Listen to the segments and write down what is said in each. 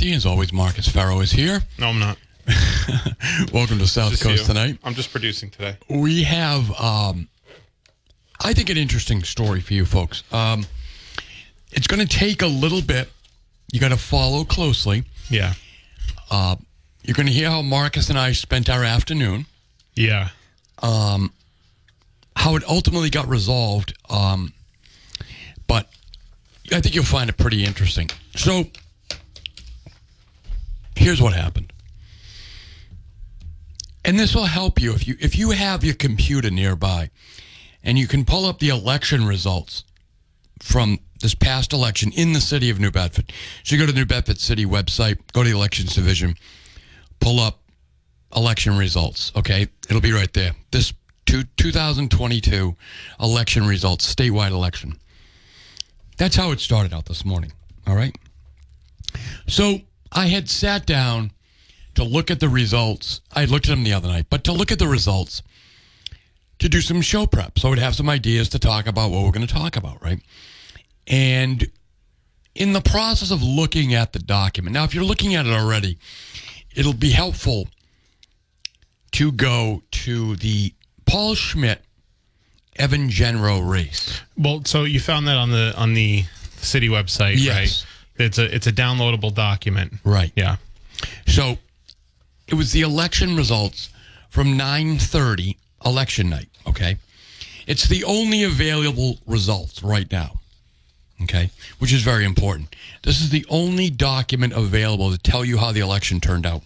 As always, Marcus Farrow is here. No, I'm not. Welcome to South Just Coast you. tonight. I'm just producing today. We have, um, I think, an interesting story for you folks. Um, it's going to take a little bit. You got to follow closely. Yeah. You're going to hear how Marcus and I spent our afternoon, Yeah. Um, how it ultimately got resolved. Um, but I think you'll find it pretty interesting. So, here's what happened. And this will help you if you if you have your computer nearby and you can pull up the election results from this past election in the city of New Bedford. So you go to the New Bedford City website, go to the elections division, pull up election results, okay? It'll be right there. This two, 2022 election results, statewide election. That's how it started out this morning, all right? So I had sat down to look at the results. I looked at them the other night, but to look at the results to do some show prep. So I would have some ideas to talk about what we're going to talk about, right? And in the process of looking at the document, now if you're looking at it already, it'll be helpful to go to the Paul Schmid Evan Gendreau race. Well, so you found that on the on the city website, Yes. right? It's a it's a downloadable document. Right. Yeah. So it was the election results from 9:30 election night, okay? It's the only available results right now. Okay? Which is very important. This is the only document available to tell you how the election turned out.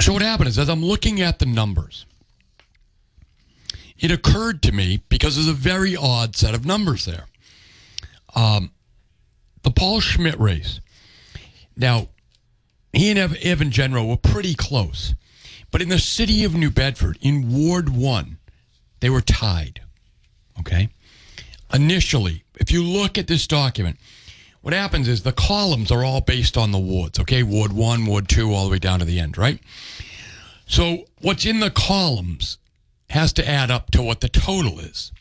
So what happened is as I'm looking at the numbers, it occurred to me because there's a very odd set of numbers there. Um, the Paul Schmid race. Now, he and Evan Gendreau were pretty close. But in the city of New Bedford, in Ward 1, they were tied. Okay? Initially, if you look at this document, what happens is the columns are all based on the wards, okay? Ward 1, Ward 2, all the way down to the end, right? So what's in the columns has to add up to what the total is.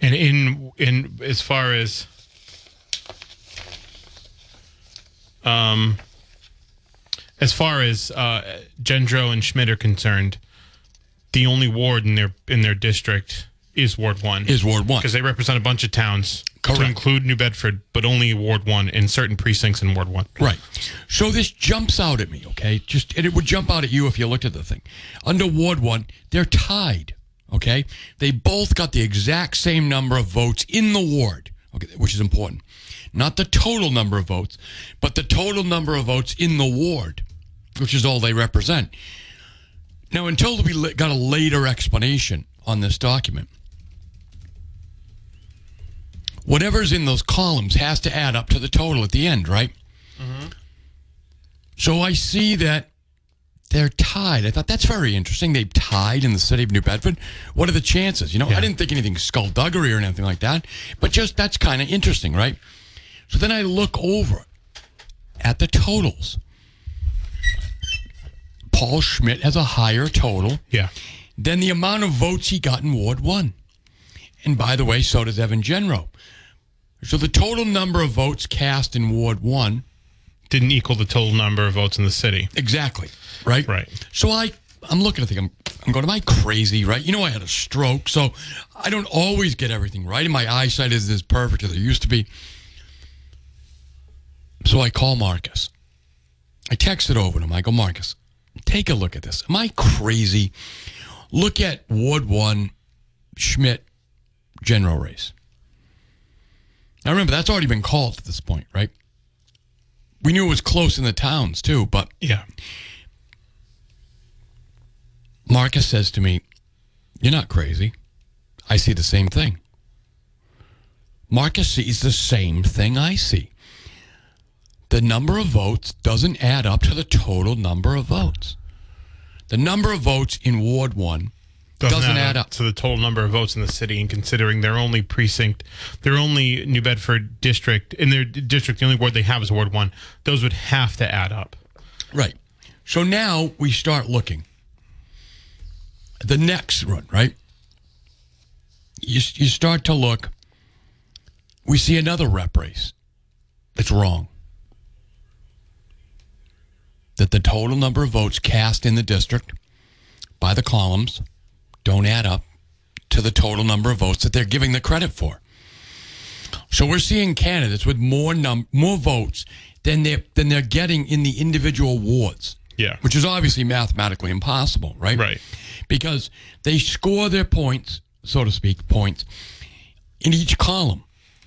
And in in as far as um as far as uh Gendreau and Schmid are concerned, the only ward in their in their district is Ward 1. Is Ward 1. because they represent a bunch of towns Correct. to include New Bedford, but only Ward 1 in certain precincts in Ward 1. Right. So this jumps out at me, okay? Just and it would jump out at you if you looked at the thing. Under Ward 1, they're tied, okay? They both got the exact same number of votes in the ward, okay, which is important. Not the total number of votes, but the total number of votes in the ward, which is all they represent. Now, until we got a later explanation on this document, whatever's in those columns has to add up to the total at the end, right? Mm-hmm. So I see that they're tied. I thought that's very interesting. They tied in the city of New Bedford. What are the chances? You know, I didn't think anything skullduggery or anything like that, but just that's kind of interesting, right? So then I look over at the totals. Paul Schmid has a higher total Yeah. than the amount of votes he got in Ward 1. And by the way, so does Evan Gendreau. So the total number of votes cast in Ward 1 Didn't equal the total number of votes in the city. Exactly. Right. Right. So I, I'm looking at the, I'm, I'm going, am I crazy? Right. You know, I had a stroke, so I don't always get everything right, and my eyesight isn't as perfect as it used to be. So I call Marcus. I text it over to him. I go, Marcus, take a look at this. Am I crazy? Look at Ward 1 Schmid Gendreau race. Now remember, that's already been called at this point, right? We knew it was close in the towns too, but Yeah. Marcus says to me, You're not crazy. I see the same thing. Marcus sees the same thing I see. The number of votes doesn't add up to the total number of votes. The number of votes in Ward 1 doesn't, add up. to the total number of votes in the city, and considering their only precinct, their only New Bedford district in their district, the only ward they have is Ward One. Those would have to add up. Right. So now we start looking. The next run, right? You, you start to look. We see another rep race. It's wrong. That the total number of votes cast in the district by the columns don't add up to the total number of votes that they're giving the credit for. So we're seeing candidates with more num more votes than they're than they're getting in the individual wards. Yeah. Which is obviously mathematically impossible, right? Right. Because they score their points, so to speak, points in each column.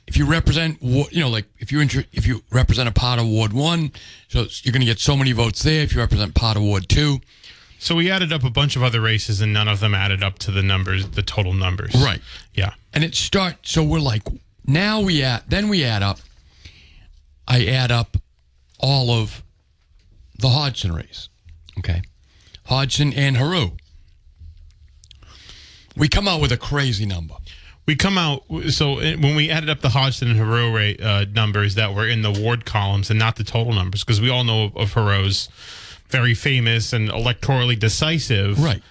If you represent, wa- you know, like if you inter- if you represent a pot of Ward One, so you're going to get so many votes there. If you represent pot of Ward Two, So we added up a bunch of other races, and none of them added up to the numbers, the total numbers. Right. Yeah. and it starts. So we're like, now we add, then we add up. I add up all of the Hodgson race. Okay, Hodgson and Heroux. We come out with a crazy number. We come out so uh, when we added up the Hodgson and Heroux rate uh, numbers that were in the ward columns and not the total numbers, because we all know of Heroux's very famous and electorally decisive Right.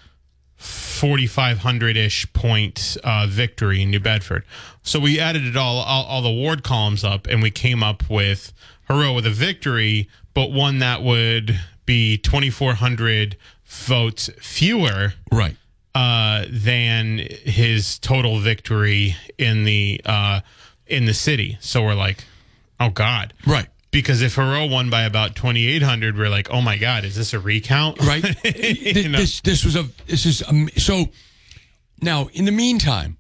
4,500 ish point uh, victory in New Bedford. So we added it all, all, all the ward columns up, and we came up with Heroux with a victory, but one that would be 2,400 votes fewer Right. Uh, than his total victory in the uh, in the city. So we're like, oh God, Right. because if Heroux won by about 2,800, we're like, oh my God, is this a recount? right? You know? This this was a this is um, so. Now, in the meantime,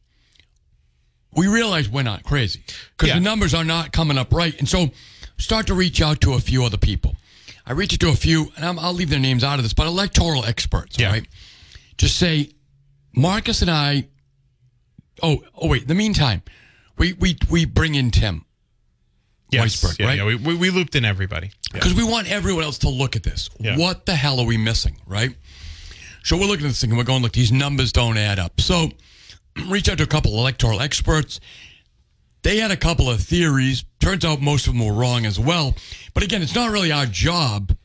we realize we're not crazy because Yeah. the numbers are not coming up right, and so start to reach out to a few other people. I reach out to a few, and I'm, I'll leave their names out of this, but electoral experts, Yeah. right? Just say, Marcus and I. Oh, oh wait. In the meantime, we we we bring in Tim yes, Weisberg, yeah, right? yeah, we, we, we looped in everybody. Yeah. because we want everyone else to look at this. Yeah. What the hell are we missing, right? So we're looking at this thing and we're going, look, these numbers don't add up. So reach out to a couple of electoral experts. They had a couple of theories. Turns out most of them were wrong as well. But again, it's not really our job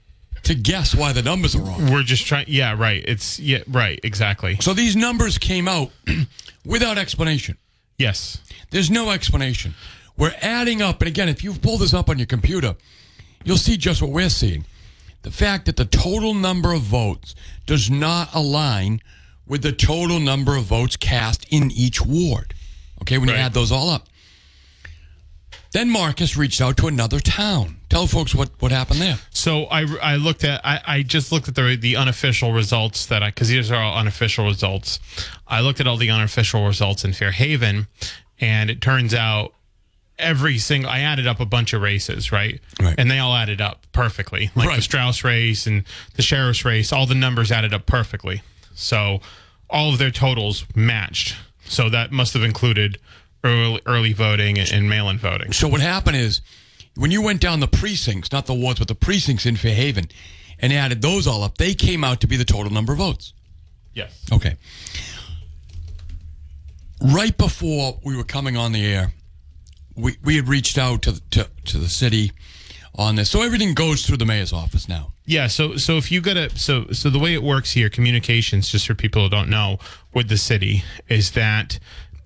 to guess why the numbers are wrong. We're just trying. Yeah, right. It's yeah, right. Exactly. So these numbers came out without explanation. Yes. There's no explanation. We're adding up, and again, if you pull this up on your computer, you'll see just what we're seeing. The fact that the total number of votes does not align with the total number of votes cast in each ward. Okay, when you add those all up. Then Marcus reached out to another town. Tell folks what, what happened there. So I, I looked at I, I just looked at the the unofficial results that I because these are all unofficial results. I looked at all the unofficial results in Fairhaven, and it turns out every single I added up a bunch of races, right? Right. And they all added up perfectly. Like the Straus race and the sheriff's race, all the numbers added up perfectly. So all of their totals matched. So that must have included early early voting and, and mail-in voting. So what happened is when you went down the precincts, not the wards, but the precincts in Fairhaven, and added those all up, they came out to be the total number of votes. Yes. Okay. Right before we were coming on the air, we, we had reached out to, to to the city on this. So everything goes through the mayor's office now. Yeah, so so if you got to so so the way it works here, communications, just for people who don't know, with the city is that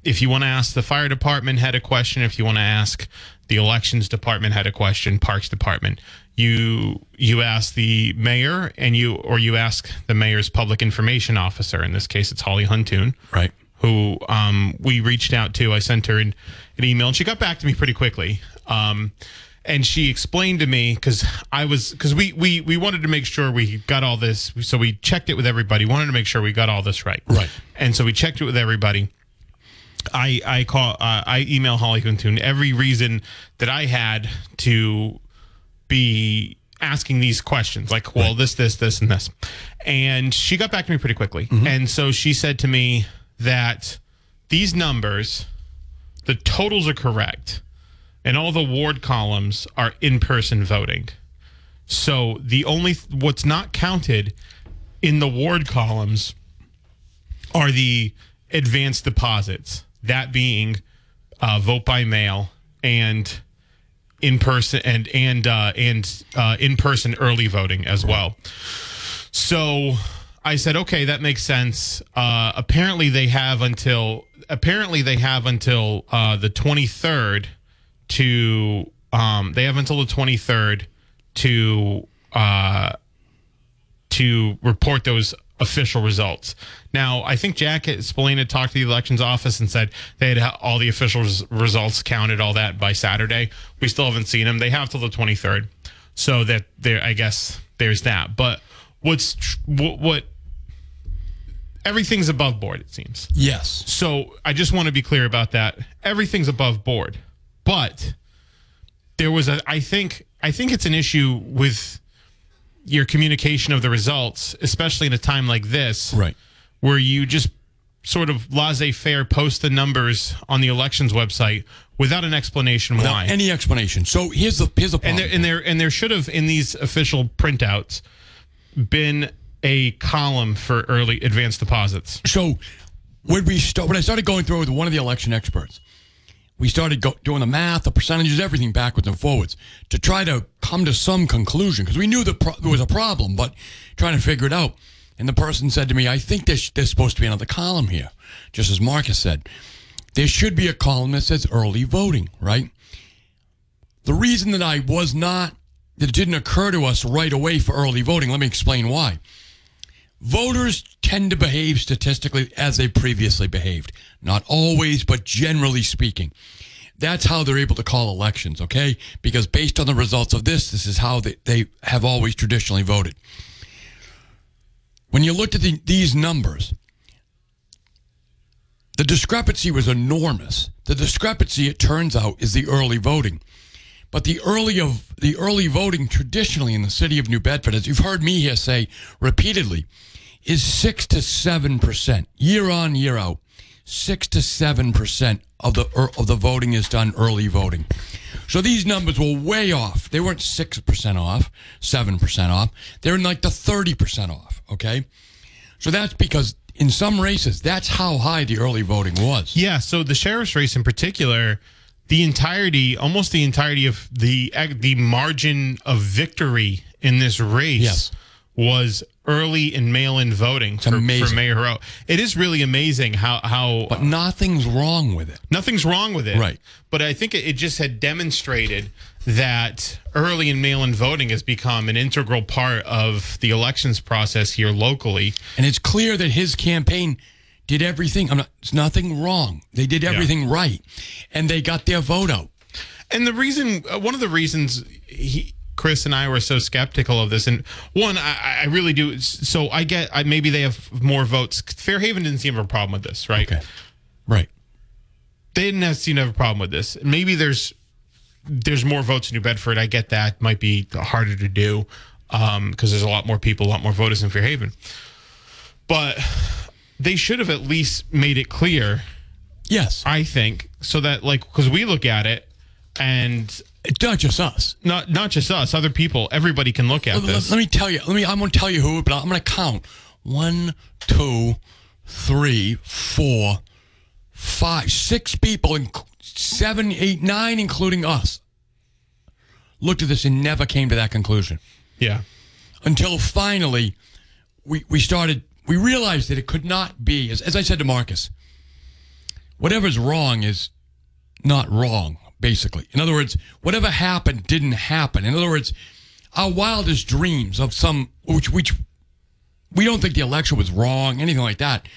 if you want to ask the fire department had a question, if you want to ask the elections department had a question, parks department, you you ask the mayor and you or you ask the mayor's public information officer. In this case, it's Holly Huntoon, Right. who um, we reached out to. I sent her an, an email, and she got back to me pretty quickly. Um, and she explained to me because I was because we we we wanted to make sure we got all this, so we checked it with everybody. Wanted to make sure we got all this right, Right. And so we checked it with everybody. I I call uh, I email Holly Huntoon every reason that I had to be asking these questions like well this this this and this. And she got back to me pretty quickly. And so she said to me that these numbers the totals are correct and all the ward columns are in-person voting. So the only what's not counted in the ward columns are the advanced deposits that being uh, vote by mail and in person and and uh, and uh, in person early voting as well. So I said, okay, that makes sense. Uh, apparently, they have until apparently they have until uh, the twenty third to um, they have until the twenty third to uh, to report those official results. Now, I think Jack Spillane had talked to the elections office and said they had all the official results counted, all that by Saturday. We still haven't seen them. They have till the 23rd. So that there, I guess there's that. But what's tr- what, what everything's above board, it seems. Yes. So I just want to be clear about that. Everything's above board, but there was a. I think I think it's an issue with your communication of the results, especially in a time like this, Right. where you just sort of laissez-faire post the numbers on the elections website without an explanation Without why. any explanation. So here's the here's the and problem. there and there and there should have in these official printouts been a column for early advanced deposits. so when we start, when I started going through with one of the election experts, we started go, doing the math, the percentages, everything backwards and forwards to try to come to some conclusion because we knew the pro- there was a problem, but trying to figure it out. And the person said to me, "I think there's, there's supposed to be another column here, just as Marcus said. There should be a column that says early voting, right?" The reason that I was not that it didn't occur to us right away for early voting. Let me explain why voters tend to behave statistically as they previously behaved. Not always, but generally speaking. That's how they're able to call elections, okay? Because based on the results of this, this is how they, they have always traditionally voted. When you looked at the, these numbers, the discrepancy was enormous. The discrepancy, it turns out, is the early voting. But the early of the early voting traditionally in the city of New Bedford, as you've heard me here say repeatedly, is six to seven percent year on year out. Six to seven percent of the er, of the voting is done early voting. So these numbers were way off. They weren't six percent off, seven percent off. They're in like the thirty percent off. Okay, so that's because in some races that's how high the early voting was. Yeah, so the sheriff's race in particular, the entirety, almost the entirety of the the margin of victory in this race Yes. was early and mail-in voting for, for. Mayor. It is really amazing how how But nothing's wrong with it. nothing's wrong with it. Right. But I think it, it just had demonstrated that early and mail-in voting has become an integral part of the elections process here locally. And it's clear that his campaign did everything. I'm not, it's nothing wrong. They did everything right, and they got their vote out. And the reason, uh, one of the reasons he, Chris and I were so skeptical of this, and one, I, I really do. So I get, I, maybe they have more votes. Fairhaven didn't seem to have a problem with this, right? right. They didn't have, seem to have a problem with this. Maybe there's there's more votes in New Bedford. I get that might be harder to do um, because there's a lot more people, a lot more voters in Fairhaven. But they should have at least made it clear Yes, I think, so that like because we look at it and not just us. not not just us, other people, everybody can look at Let, this. let me tell you. Let me. I'm going to tell you who, but I'm going to count one, two, three, four, five, six people, inc- seven, eight, nine, including us. Looked at this and never came to that conclusion. Yeah, until finally we we started we realized that it could not be as, as I said to Marcus whatever's wrong is not wrong basically in other words whatever happened didn't happen in other words our wildest dreams of some which which we don't think the election was wrong anything like that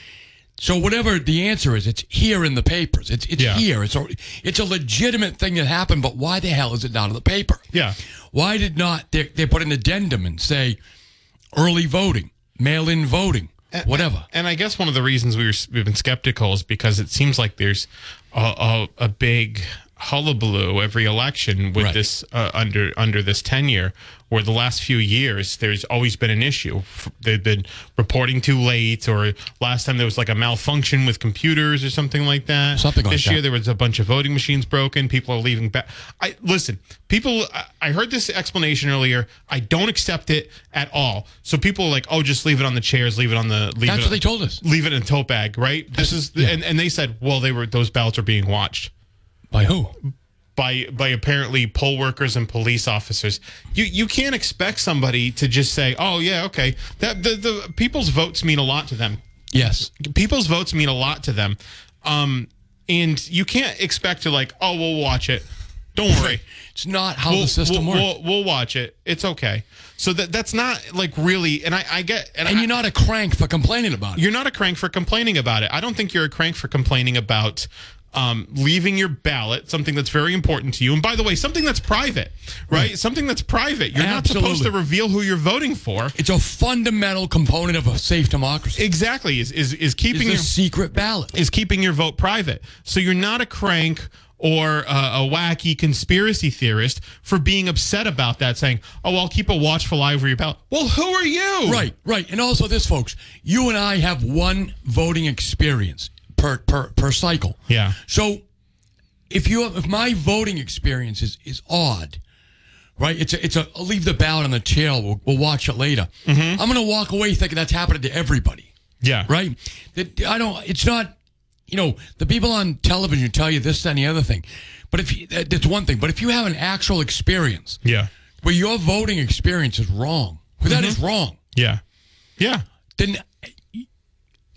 So whatever the answer is, it's here in the papers. It's it's Yeah. here. It's a it's a legitimate thing that happened. But why the hell is it not in the paper? Yeah. Why did not they, they put an addendum and say early voting, mail-in voting, whatever? And I guess one of the reasons we were, we've been skeptical is because it seems like there's a, a, a big hullabaloo every election with Right. this uh, under under this tenure. Where the last few years, there's always been an issue. They've been reporting too late, or last time there was like a malfunction with computers or something like that. Something like this that. year, there was a bunch of voting machines broken. People are leaving back. I listen. People, I- heard this explanation earlier. I don't accept it at all. So people are like, "Oh, just leave it on the chairs, leave it on the." Leave That's it what they told us. Leave it in a tote bag, right? This is, and, and they said, well, they were those ballots are being watched By who? by by apparently poll workers and police officers. You you can't expect somebody to just say, "Oh yeah, okay." That the, the people's votes mean a lot to them. Yes. People's votes mean a lot to them. Um and you can't expect to like, "Oh, we'll watch it." Don't worry. It's not how We'll, the system we'll, works. we'll, we'll watch it. It's okay. So that that's not like really and I I get and, and I, you're not a crank for complaining about it. you're not a crank for complaining about it. I don't think you're a crank for complaining about um, leaving your ballot, something that's very important to you. And by the way, something that's private, right? Something that's private. You're not supposed to reveal who you're voting for. It's a fundamental component of a safe democracy. Exactly. Is is, is It's keeping a your secret ballot. is keeping your vote private. So you're not a crank or uh, a wacky conspiracy theorist for being upset about that, saying, "Oh, I'll keep a watchful eye over your ballot." Well, who are you? Right, right. And also this, folks, you and I have one voting experience per per, per cycle. Yeah. So if you have, if my voting experience is, is odd, right? It's a, it's a I'll leave the ballot on the chair. We'll, we'll watch it later. Mm-hmm. I'm going to walk away thinking that's happening to everybody, Yeah. right? That I don't. It's not. You know, the people on television tell you this and the other thing, but if you, that's one thing. But if you have an actual experience Yeah. where your voting experience is wrong, where that is mm-hmm. wrong, Yeah. Yeah. then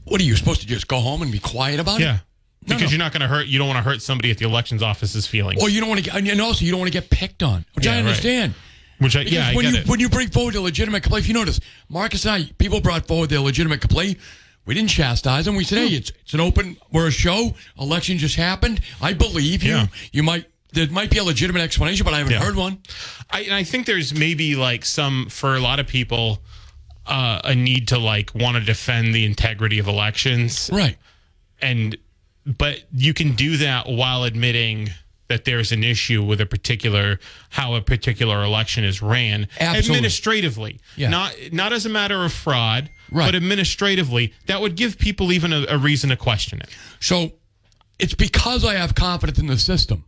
what are you supposed to just go home and be quiet about Yeah. it? No, Because no. you're not going to hurt. You don't want to hurt somebody at the elections office's feelings. Or you don't want to get, and also you don't want to get picked on, which Yeah, I right. understand. Which I, Because yeah, I when get you it. when you bring forward a legitimate complaint, if you notice, Marcus and I, people brought forward their legitimate complaint. We didn't chastise them. We said, "Hey, it's it's an open. We're a show. Election just happened. I believe you. Yeah. You might there might be a legitimate explanation, but I haven't Yeah. heard one. I, and I think there's maybe like some for a lot of people uh, a need to like want to defend the integrity of elections, Right. and but you can do that while admitting that there's an issue with a particular how a particular election is ran Absolutely. administratively, Yeah. not not as a matter of fraud, Right. but administratively. That would give people even a, a reason to question it. So it's because I have confidence in the system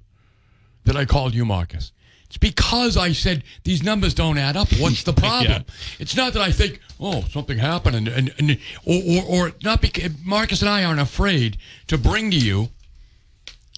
that I called you, Marcus. It's because I said these numbers don't add up. What's the problem? It's not that I think, oh, something happened, and, and, and or, or, or not because Marcus and I aren't afraid to bring to you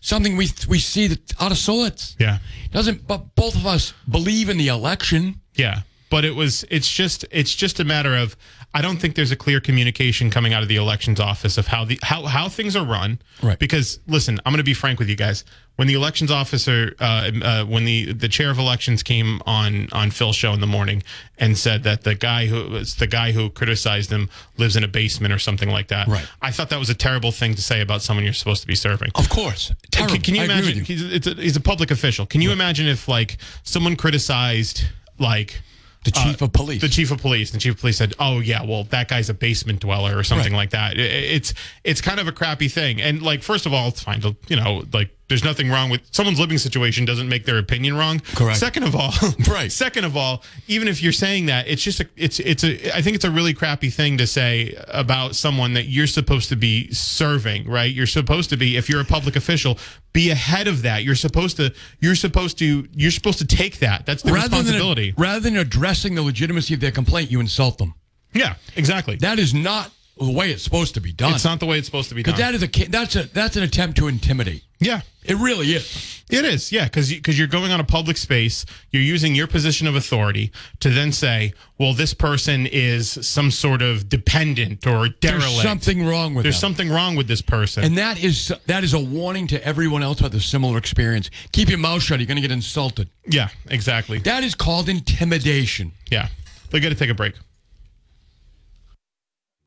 something we we see that out of sorts. Yeah. Doesn't but both of us believe in the election. Yeah, but it was. It's just. It's just a matter of. I don't think there's a clear communication coming out of the elections office of how the how how things are run. Right. Because listen, I'm going to be frank with you guys. When the elections officer, uh, uh, when the the chair of elections came on on Phil's show in the morning and said that the guy who was the guy who criticized him lives in a basement or something like that. Right. I thought that was a terrible thing to say about someone you're supposed to be serving. Of course, terrible. Can, can you I imagine? you. He's, it's a, he's a public official. Can you imagine if like someone criticized like The uh, chief of police. the chief of police. The chief of police said, "Oh yeah, well that guy's a basement dweller or something Right. like that." It- it's it's kind of a crappy thing. And like, first of all, it's fine to you know like. There's nothing wrong with someone's living situation doesn't make their opinion wrong. Correct. Second of all, Right. Second of all, even if you're saying that, it's just a, it's it's a I think it's a really crappy thing to say about someone that you're supposed to be serving, right? You're supposed to be if you're a public official, be ahead of that. You're supposed to you're supposed to you're supposed to take that. That's the responsibility. Than, rather than addressing the legitimacy of their complaint, you insult them. yeah, exactly. That is not the way it's supposed to be done. It's not the way it's supposed to be done. That is a that's a that's an attempt to intimidate. yeah, It really is. it is. Yeah, because because you're going on a public space, you're using your position of authority to then say, well, this person is some sort of dependent or derelict. There's something wrong with There's them. something wrong with this person. and that is that is a warning to everyone else with a similar experience. Keep your mouth shut. You're going to get insulted. yeah, exactly. That is called intimidation. Yeah, they got to take a break.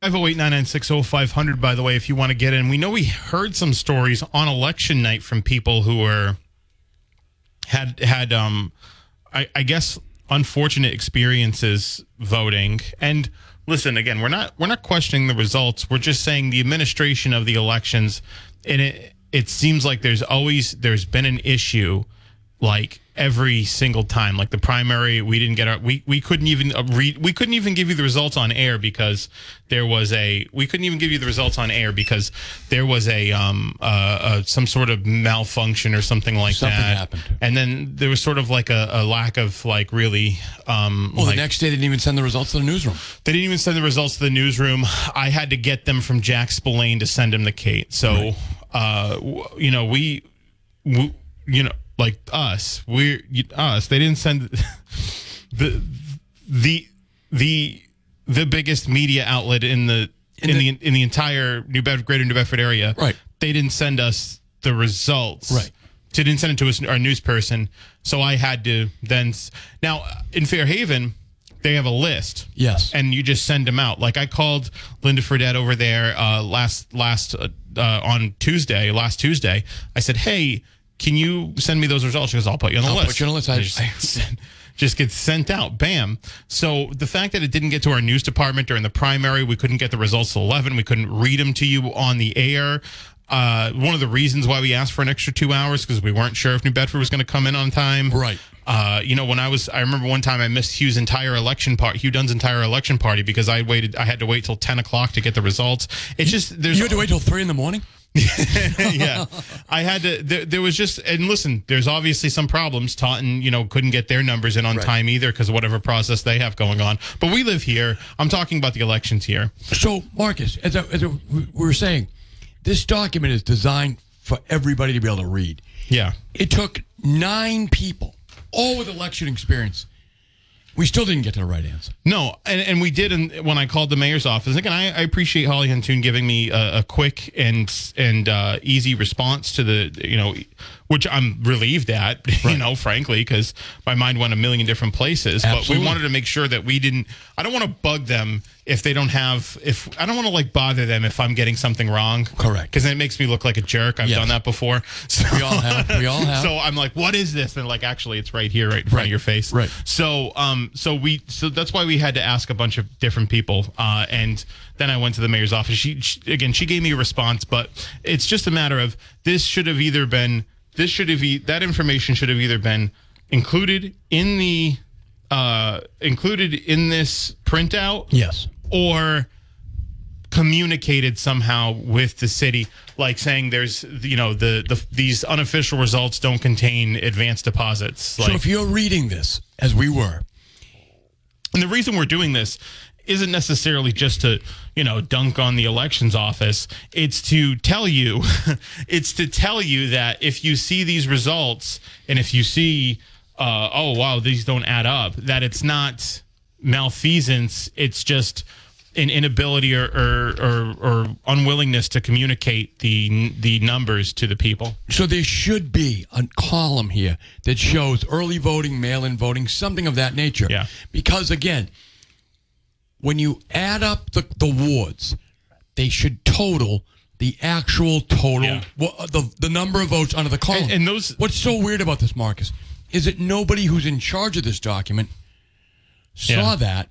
508 996 by the way, if you want to get in. We know we heard some stories on election night from people who were, had, had, um, I, I guess, unfortunate experiences voting. And listen, again, we're not, we're not questioning the results. We're just saying the administration of the elections, and it, it seems like there's always, there's been an issue like every single time like the primary we didn't get our we, we couldn't even uh, read we couldn't even give you the results on air because there was a we couldn't even give you the results on air because there was a um uh, uh some sort of malfunction or something like Something that happened. and then there was sort of like a, a lack of like really um Well, like, the next day they didn't even send the results to the newsroom. they didn't even send the results to the newsroom. I had to get them from Jack Spillane to send them to Kate. So, uh, w- you know, we, we, you know, like us, we're us. They didn't send the the the the biggest media outlet in the in, In the, the- in the entire New Bedford, Greater New Bedford area. Right. They didn't send us the results. Right. They didn't send it to us, our news person. So I had to then. s- Now in Fairhaven, they have a list Yes. and you just send them out. Like I called Linda Fredette over there uh, last last uh, uh, on Tuesday, last Tuesday. I said, "Hey, can you send me those results?" She goes, "I'll put you on the I'll list." put you on the list. I- just, I- send- just gets sent out. Bam. So the fact that it didn't get to our news department during the primary, we couldn't get the results till eleven. We couldn't read them to you on the air. Uh, one of the reasons why we asked for an extra two hours because we weren't sure if New Bedford was going to come in on time. Right. Uh, you know, when I was, I remember one time I missed Hugh's entire election part, Hugh Dunn's entire election party because I waited, I had to wait till 10 o'clock to get the results. It's just, there's, You had to wait till three in the morning. yeah, I had to, there, there was just, and listen, there's obviously some problems. Taunton, you know, couldn't get their numbers in on Right. time either because of whatever process they have going on. But we live here. I'm talking about the elections here. So, Marcus, as, I, as I- we were saying, this document is designed for everybody to be able to read. Yeah. It took nine people, all with election experience. We still didn't get to the right answer. No, and, and we did in, when I called the mayor's office. Again, I, I appreciate Holly Huntoon giving me a, a quick and and uh, easy response to the you know, which I'm relieved at. You know, frankly, because my mind went a million different places. But we wanted to make sure that we didn't. I don't want to bug them if they don't have. If I don't want to like bother them if I'm getting something wrong. Correct. Because then it makes me look like a jerk. I've Yes. done that before. So, We all have. We all have. So I'm like, what is this? And like, actually, it's right here, right in front Right. of your face. Right. So, um, so we, so that's why we had to ask a bunch of different people. Uh, and then I went to the mayor's office. She, she again, she gave me a response, but it's just a matter of this should have either been, this should have, e- that information should have either been included in the, uh, included in this printout Yes. or communicated somehow with the city like saying there's you know the, the these unofficial results don't contain advanced deposits like so if you're reading this, as we were, and the reason we're doing this isn't necessarily just to, you know, dunk on the elections office. It's to tell you, it's to tell you that if you see these results and if you see, uh, oh, wow, these don't add up, that it's not malfeasance. It's just an inability or, or, or, or unwillingness to communicate the, the numbers to the people. So there should be a column here that shows early voting, mail-in voting, something of that nature. Yeah. Because again, when you add up the, the wards, they should total the actual total Yeah. wa- uh, the the number of votes under the column. And- and those- What's so weird about this, Marcus, is that nobody who's in charge of this document saw Yeah. that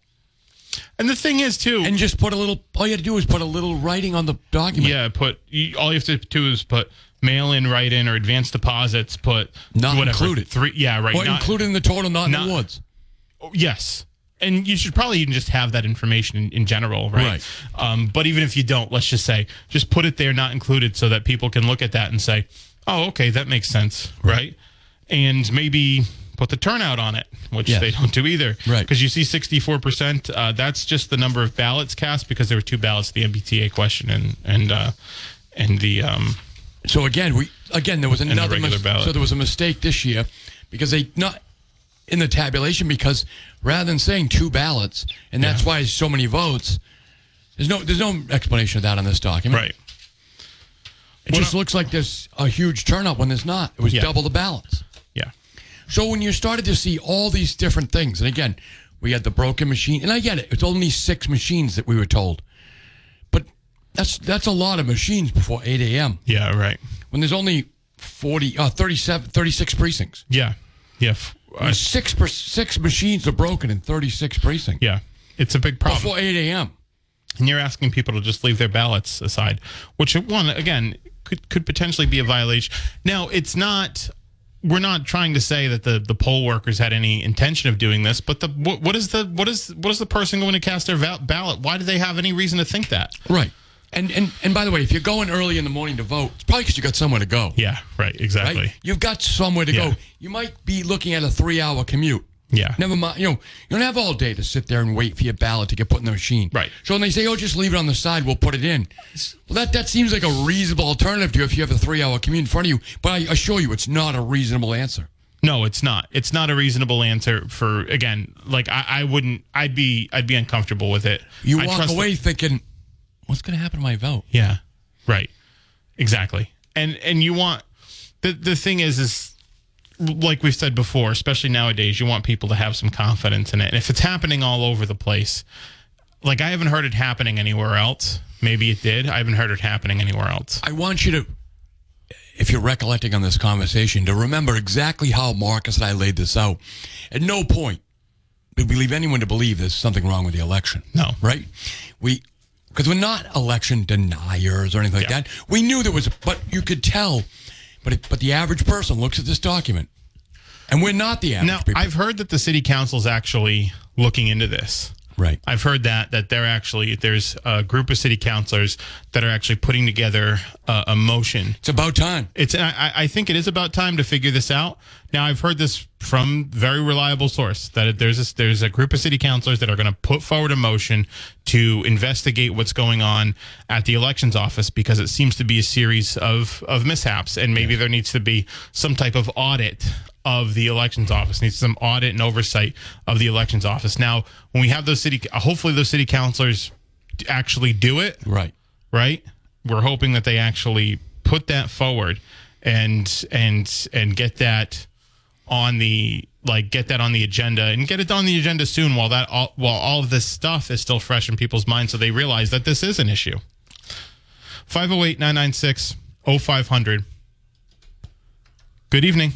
And the thing is, too, and just put a little. All you had to do is put a little writing on the document. Yeah, put all you have to do is put mail in, write in, or advance deposits. Put Not whatever, included. Three, yeah, right. Or not- included in the total, not, in the wards. Oh, yes, and you should probably even just have that information in, in general, right? Right. Um, but even if you don't, let's just say just put it there, not included, so that people can look at that and say, "Oh, okay, that makes sense," right? And maybe put the turnout on it, which Yes. they don't do either, Right. Because you see sixty-four percent. Uh, that's just the number of ballots cast because there were two ballots, the MBTA question and and uh, and the um, So again, we again there was another mis- ballot. so there was a mistake this year because they not in the tabulation because rather than saying two ballots and that's Yeah. why so many votes. There's no there's no explanation of that on this document. right. It Well, just no- looks like there's a huge turnout when there's not. It was Yeah. double the ballots. Yeah. So when you started to see all these different things, and again, we had the broken machine, and I get it. It's only six machines that we were told. But that's that's a lot of machines before 8 a.m. Yeah, right. when there's only 40, uh, 37, 36 precincts. Yeah, yeah, uh, Six per, six machines are broken in 36 precincts yeah. It's a big problem. before 8 a.m. and you're asking people to just leave their ballots aside, which one again could could potentially be a violation. Now, it's not. We're not trying to say that the, the poll workers had any intention of doing this, but the what, what is the what is what is the person going to cast their ballot? Why do they have any reason to think that? Right. And, and and by the way, if you're going early in the morning to vote, it's probably because you got somewhere to go. Yeah, right, exactly. Right? You've got somewhere to Yeah. go. You might be looking at a three hour commute. Yeah. Never mind. You know, you don't have all day to sit there and wait for your ballot to get put in the machine. Right. So when they say, "Oh, just leave it on the side, we'll put it in," well, that that seems like a reasonable alternative to you if you have a three hour commute in front of you. But I assure you, it's not a reasonable answer. No, it's not. It's not a reasonable answer for again. Like I, I wouldn't. I'd be. I'd be uncomfortable with it. You I walk trust the- away thinking, "What's going to happen to my vote?" Yeah. Right. Exactly. And and you want the the thing is is like we've said before, especially nowadays, you want people to have some confidence in it. And if it's happening all over the place, like I haven't heard it happening anywhere else. Maybe it did. I haven't heard it happening anywhere else. I want you to, if you're recollecting on this conversation, to remember exactly how Marcus and I laid this out. At no point did we leave anyone to believe there's something wrong with the election. No. Right? We, because we're not election deniers or anything like Yeah. that. We knew there was, but you could tell. But it, but the average person looks at this document, and we're not the average Now, people. I've heard that the city council's actually looking into this. right. I've heard that that they're actually there's a group of city councilors that are actually putting together a, a motion It's about time. It's I, I think it is about time to figure this out. Now I've heard this from very reliable source that there's this, there's a group of city councilors that are going to put forward a motion to investigate what's going on at the elections office because it seems to be a series of of mishaps and maybe there needs to be some type of audit of the elections office needs some audit and oversight of the elections office. Now when we have those city hopefully those city councilors actually do it Right. right? We're hoping that they actually put that forward and and and get that on the like get that on the agenda and get it on the agenda soon while that all, while all of this stuff is still fresh in people's minds so they realize that this is an issue. 508-996-0500. Good evening.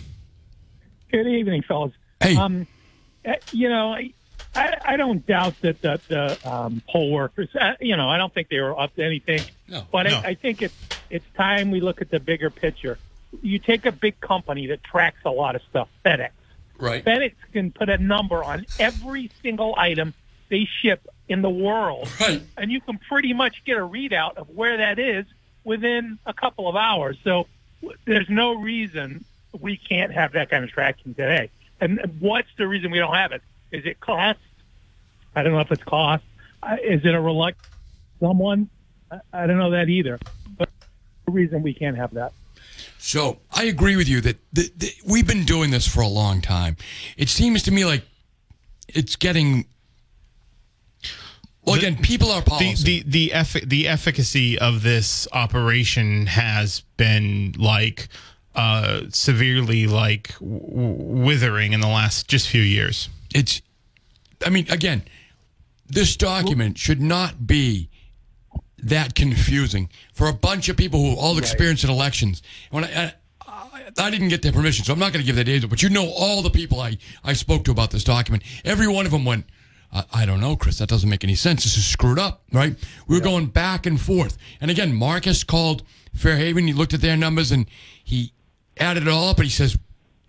Good evening, fellas. Hey. Um, uh, you know, I, I, I don't doubt that the, the um, poll workers, uh, you know, I don't think they were up to anything. No. but No. I, I think it's it's time we look at the bigger picture. You take a big company that tracks a lot of stuff, FedEx. Right. FedEx can put a number on every single item they ship in the world, Right. and you can pretty much get a readout of where that is within a couple of hours. So there's no reason we can't have that kind of tracking today. And what's the reason we don't have it? Is it cost? I don't know if it's cost. Uh, Is it a reluctant someone? I, I don't know that either. But the reason we can't have that. So I agree with you that the, the, we've been doing this for a long time. It seems to me like it's getting. Well, The- again, people are The policy. the the, effi- the efficacy of this operation has been like uh severely like withering in the last just few years. it's, I mean, again, this document should not be that confusing for a bunch of people who all experience in elections. When I, I, I didn't get their permission, so I'm not going to give that data. But you know, all the people I, I spoke to about this document, every one of them went, I, I don't know, Chris. That doesn't make any sense. This is screwed up, right? We were going back and forth. And again, Marcus called Fairhaven. He looked at their numbers and he added it all up, and he says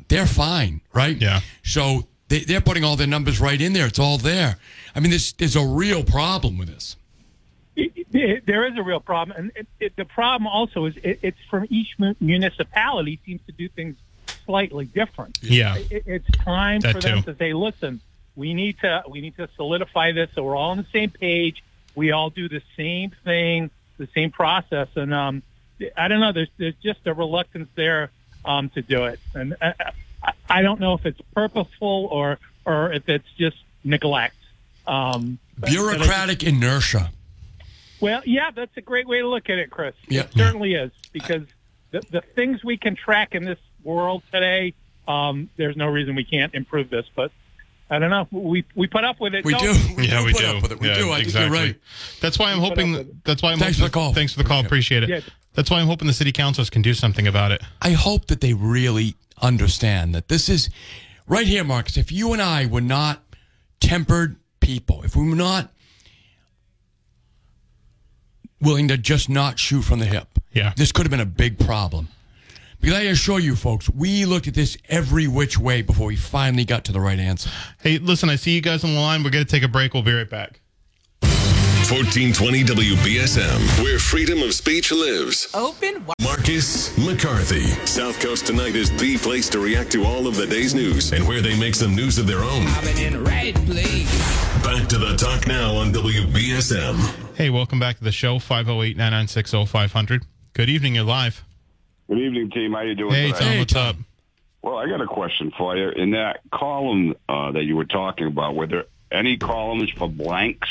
they're fine, right? Yeah. So they, they're putting all their numbers right in there. It's all there. I mean, this there's a real problem with this. It, it, there is a real problem, and it, it, the problem also is it, it's from each municipality seems to do things slightly different. Yeah. It, it's time That for them too. to say, "Listen, we need to we need to solidify this so we're all on the same page. We all do the same thing, the same process." And um, I don't know. There's there's just a reluctance there um, to do it, and I, I, don't know if it's purposeful or or if it's just neglect. Um, but- but just- Bureaucratic inertia. Well, yeah, that's a great way to look at it, Chris. Yeah. It certainly is because the, the things we can track in this world today, um, there's no reason we can't improve this. But I don't know. We we put up with it. We don't do. Yeah, we put do. up with it. We Yeah, do. I exactly. think you're right. That's why I'm put hoping. That's why I'm Thanks hoping, for the call. Thanks for the call. Appreciate it. Yeah. That's why I'm hoping the city councilors can do something about it. I hope that they really understand that this is right here, Marcus. If you and I were not tempered people, if we were not willing to just not shoot from the hip, Yeah. this could have been a big problem. Because I assure you, folks, we looked at this every which way before we finally got to the right answer. Hey, listen, I see you guys on the line. We're going to take a break. We'll be right back. 1420 WBSM, where freedom of speech lives. Open wi- Marcus McCarthy. South Coast Tonight is the place to react to all of the day's news and where they make some news of their own. I've been in the right place. Back to the talk now on WBSM. Hey, welcome back to the show. 508 996 0500. Good evening. You're live. Good evening, team. How are you doing Hey, today? Tom. What's up? Well, I got a question for you. In that column uh, that you were talking about, were there any columns for blanks?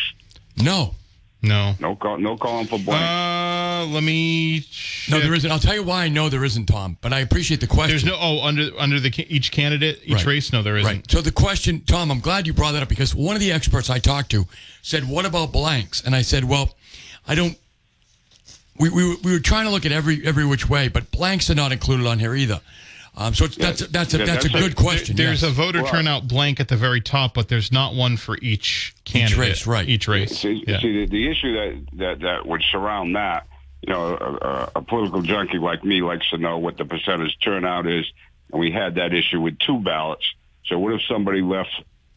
No, No. No, col- no column for blanks. Uh, let me. no, there isn't. I'll tell you why I know there isn't, Tom. But I appreciate the question. There's no. Oh, under under the each candidate, each Right. race. No, there isn't. Right. So the question, Tom, I'm glad you brought that up because one of the experts I talked to said, "What about blanks?" And I said, "Well, I don't." We, we, we were trying to look at every every which way, but blanks are not included on here either. Um, so it's, that's that's a, Yeah, that's a that's a- good question. There's yes. a voter Well- turnout blank at the very top, but there's not one for each candidate. race, right. Each race. see, yeah. see the, the issue that, that, that would surround that, you know, a, a, a political junkie like me likes to know what the percentage turnout is, and we had that issue with two ballots. So what if somebody left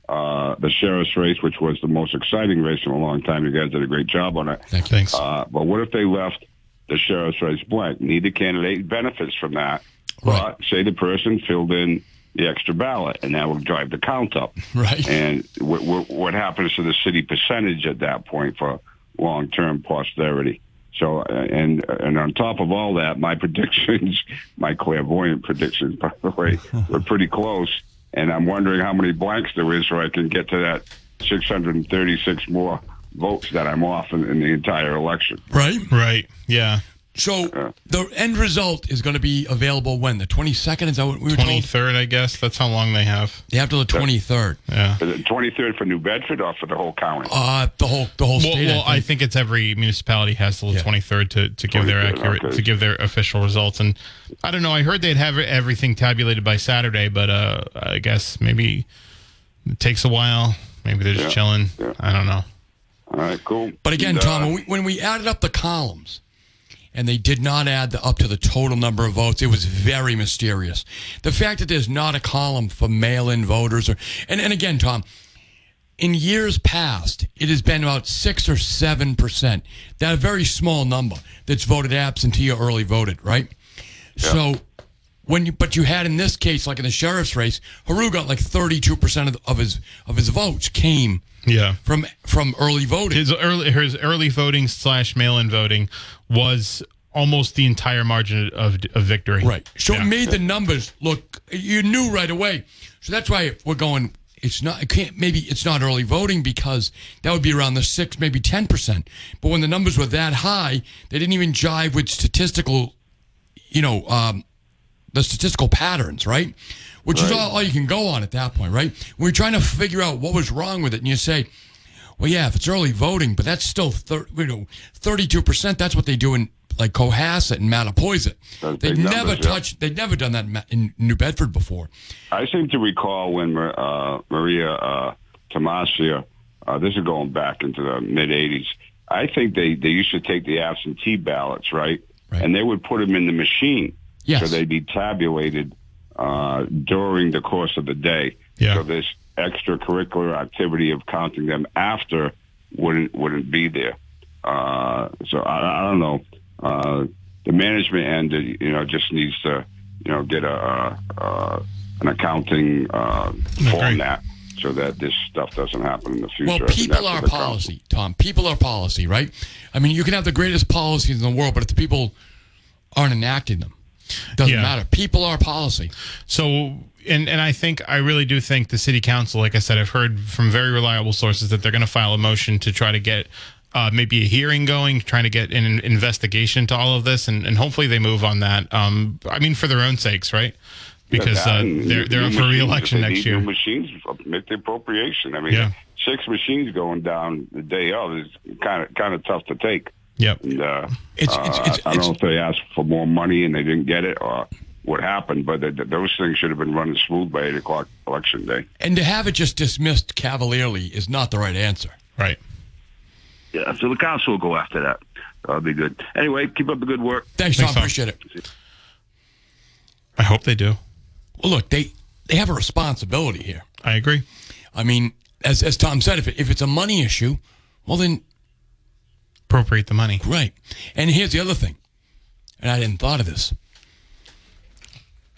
uh, the sheriff's race, which was the most exciting race in a long time? You guys did a great job on it. Thank you. Thanks. Uh, but what if they left the sheriff's race blank? Neither candidate benefits from that. Right. But say the person filled in the extra ballot, and that will drive the count up. Right. And what, what, what happens to the city percentage at that point for long-term posterity? So, uh, and and on top of all that, my predictions, my clairvoyant predictions, by the way, were pretty close. And I'm wondering how many blanks there is so I can get to that 636 more votes that I'm off in, in the entire election. right. right. Yeah. So the end result is going to be available when the 22nd. Is that what we were Twenty told? third, I guess. That's how long they have. They have till the 23rd. Yeah. Is it 23rd for New Bedford or for the whole county? Uh, the whole the whole Well, state. well, I I think. think it's every municipality has till the Yeah. twenty third to, to give their accurate okay. to give their official results. And I don't know. I heard they'd have everything tabulated by Saturday, but uh, I guess maybe it takes a while. Maybe they're just Yeah. chilling. Yeah. I don't know. All right, cool. But again, And, Tom, uh, when we, when we added up the columns and they did not add the, up to the total number of votes, it was very mysterious. The fact that there's not a column for mail-in voters, or and, and again, Tom, in years past, it has been about six or seven percent. That a very small number that's voted absentee or early voted, right? So when you, but you had in this case, like in the sheriff's race, Heroux got like 32 percent of, of his of his votes came Yeah. from from early voting. His early his early voting slash mail in voting was almost the entire margin of, of victory. Right. So Yeah. it made the numbers look. You knew right away. So that's why we're going. It's not. It can't. Maybe it's not early voting because that would be around the six, maybe ten percent. But when the numbers were that high, they didn't even jive with statistical. You know, um, the statistical patterns, right? Which is all, all you can go on at that point, right? When you're trying to figure out what was wrong with it, and you say, well, yeah, if it's early voting, but that's still thir- you know thirty-two percent. That's what they do in like Cohasset and Mattapoisett. They've never numbers, yeah. touched. They've never done that in in New Bedford before. I seem to recall when uh, Maria uh, Tomasia, uh, this is going back into the mid 80s, I think they, they used to take the absentee ballots, right? Right. And they would put them in the machine. Yes. So they'd be tabulated uh, during the course of the day. Yeah. So this extracurricular activity of counting them after wouldn't wouldn't be there. Uh, so I, I don't know. Uh, the management end, uh, you know, just needs to, you know, get a, uh uh, an accounting uh, format so that this stuff doesn't happen in the future. Well, people are policy, Tom. People are policy, right? I mean, you can have the greatest policies in the world, but if the people aren't enacting them, doesn't Yeah. matter. People are policy. So, and and I think I really do think the city council, like I said, I've heard from very reliable sources that they're going to file a motion to try to get uh, maybe a hearing going, trying to get an investigation to all of this, and, and hopefully they move on that. Um, I mean, for their own sakes, right? because uh, they're they're up for machines, reelection next year. Machines, make the appropriation. I mean, Yeah. six machines going down the day of is kind of kind of tough to take. Yep. And, uh, It's- uh, it's- it's- I don't know if they asked for more money and they didn't get it or what happened, but th- th- those things should have been running smooth by eight o'clock election day. And to have it just dismissed cavalierly is not the right answer. Right. Yeah, so the council will go after that. That'll be good. Anyway, keep up the good work. Thanks, Thanks, Tom. Tom. Appreciate it. I hope they do. Well, look, they they have a responsibility here. I agree. I mean, as as Tom said, if it, if it's a money issue, well then Appropriate the money. Right. And here's the other thing, and I hadn't thought of this.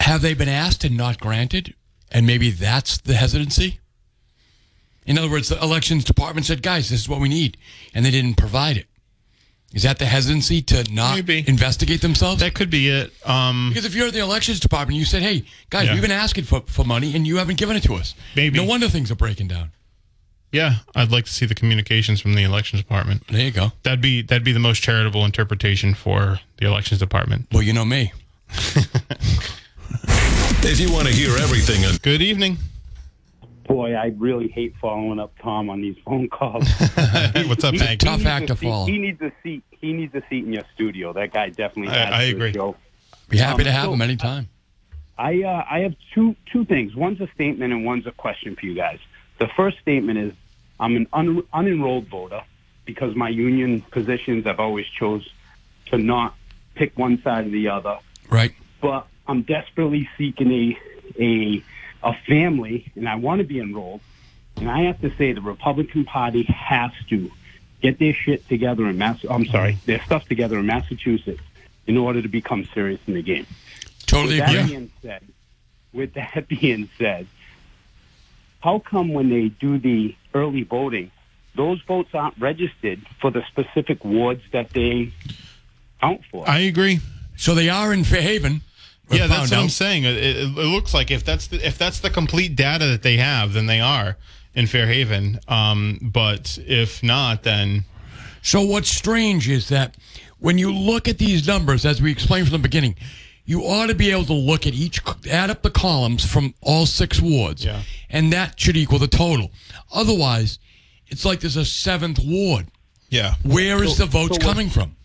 Have they been asked and not granted? And maybe that's the hesitancy? In other words, the elections department said, guys, this is what we need. And they didn't provide it. Is that the hesitancy to not Maybe. investigate themselves? That could be it. Um, because if you're the elections department, you said, hey, guys, Yeah. we've been asking for, for money and you haven't given it to us. Maybe. No wonder things are breaking down. Yeah, I'd like to see the communications from the elections department. There you go. That'd be that'd be the most charitable interpretation for the elections department. Well, you know me. If you want to hear everything on Good evening. Boy, I really hate following up Tom on these phone calls. What's up, Hank? Tough act to follow. He needs a seat. He needs a seat in your studio. That guy definitely. I- adds I agree. show. Be happy to Um, have so- them anytime. I uh, I have two two things. One's a statement and one's a question for you guys. The first statement is I'm an un- unenrolled voter because my union positions I've always chose to not pick one side or the other. Right. But I'm desperately seeking a a a family, and I want to be enrolled. And I have to say, the Republican Party has to get their shit together in Mass. I'm sorry, their stuff together in Massachusetts in order to become serious in the game. Totally With that agree. being said, with that being said, how come when they do the early voting, those votes aren't registered for the specific wards that they count for? I agree. So they are in Fairhaven. We Yeah, that's found what I'm saying. It, it, it looks like if that's the, if that's the complete data that they have, then they are in Fairhaven. Um, but if not, then So what's strange is that when you look at these numbers, as we explained from the beginning, you ought to be able to look at each, add up the columns from all six wards, Yeah. and that should equal the total. Otherwise, it's like there's a seventh ward. yeah, Where is So- the votes so what- coming from?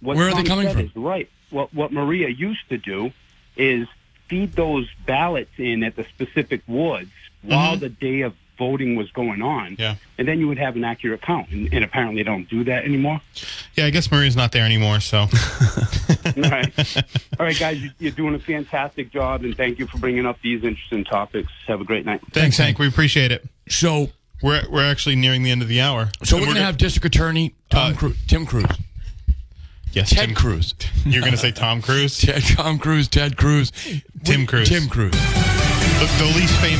What Where are they coming from? Right. What what Maria used to do is feed those ballots in at the specific wards mm-hmm. while the day of voting was going on. Yeah. And then you would have an accurate count. And, and apparently they don't do that anymore. yeah. I guess Maria's not there anymore. So All right. All right, guys, you- you're doing a fantastic job, and thank you for bringing up these interesting topics. Have a great night. thanks, Hank. We appreciate it. So, We're we're actually nearing the end of the hour. so And we're going to have District Attorney Tom Uh, Cru- Tim Cruz, yes, Ted Tim- Cruz, You're going to say Tom Cruise, Ted, Tom Cruise, Ted Cruz, Tim Cruz. Tim Cruz. the, the least famous.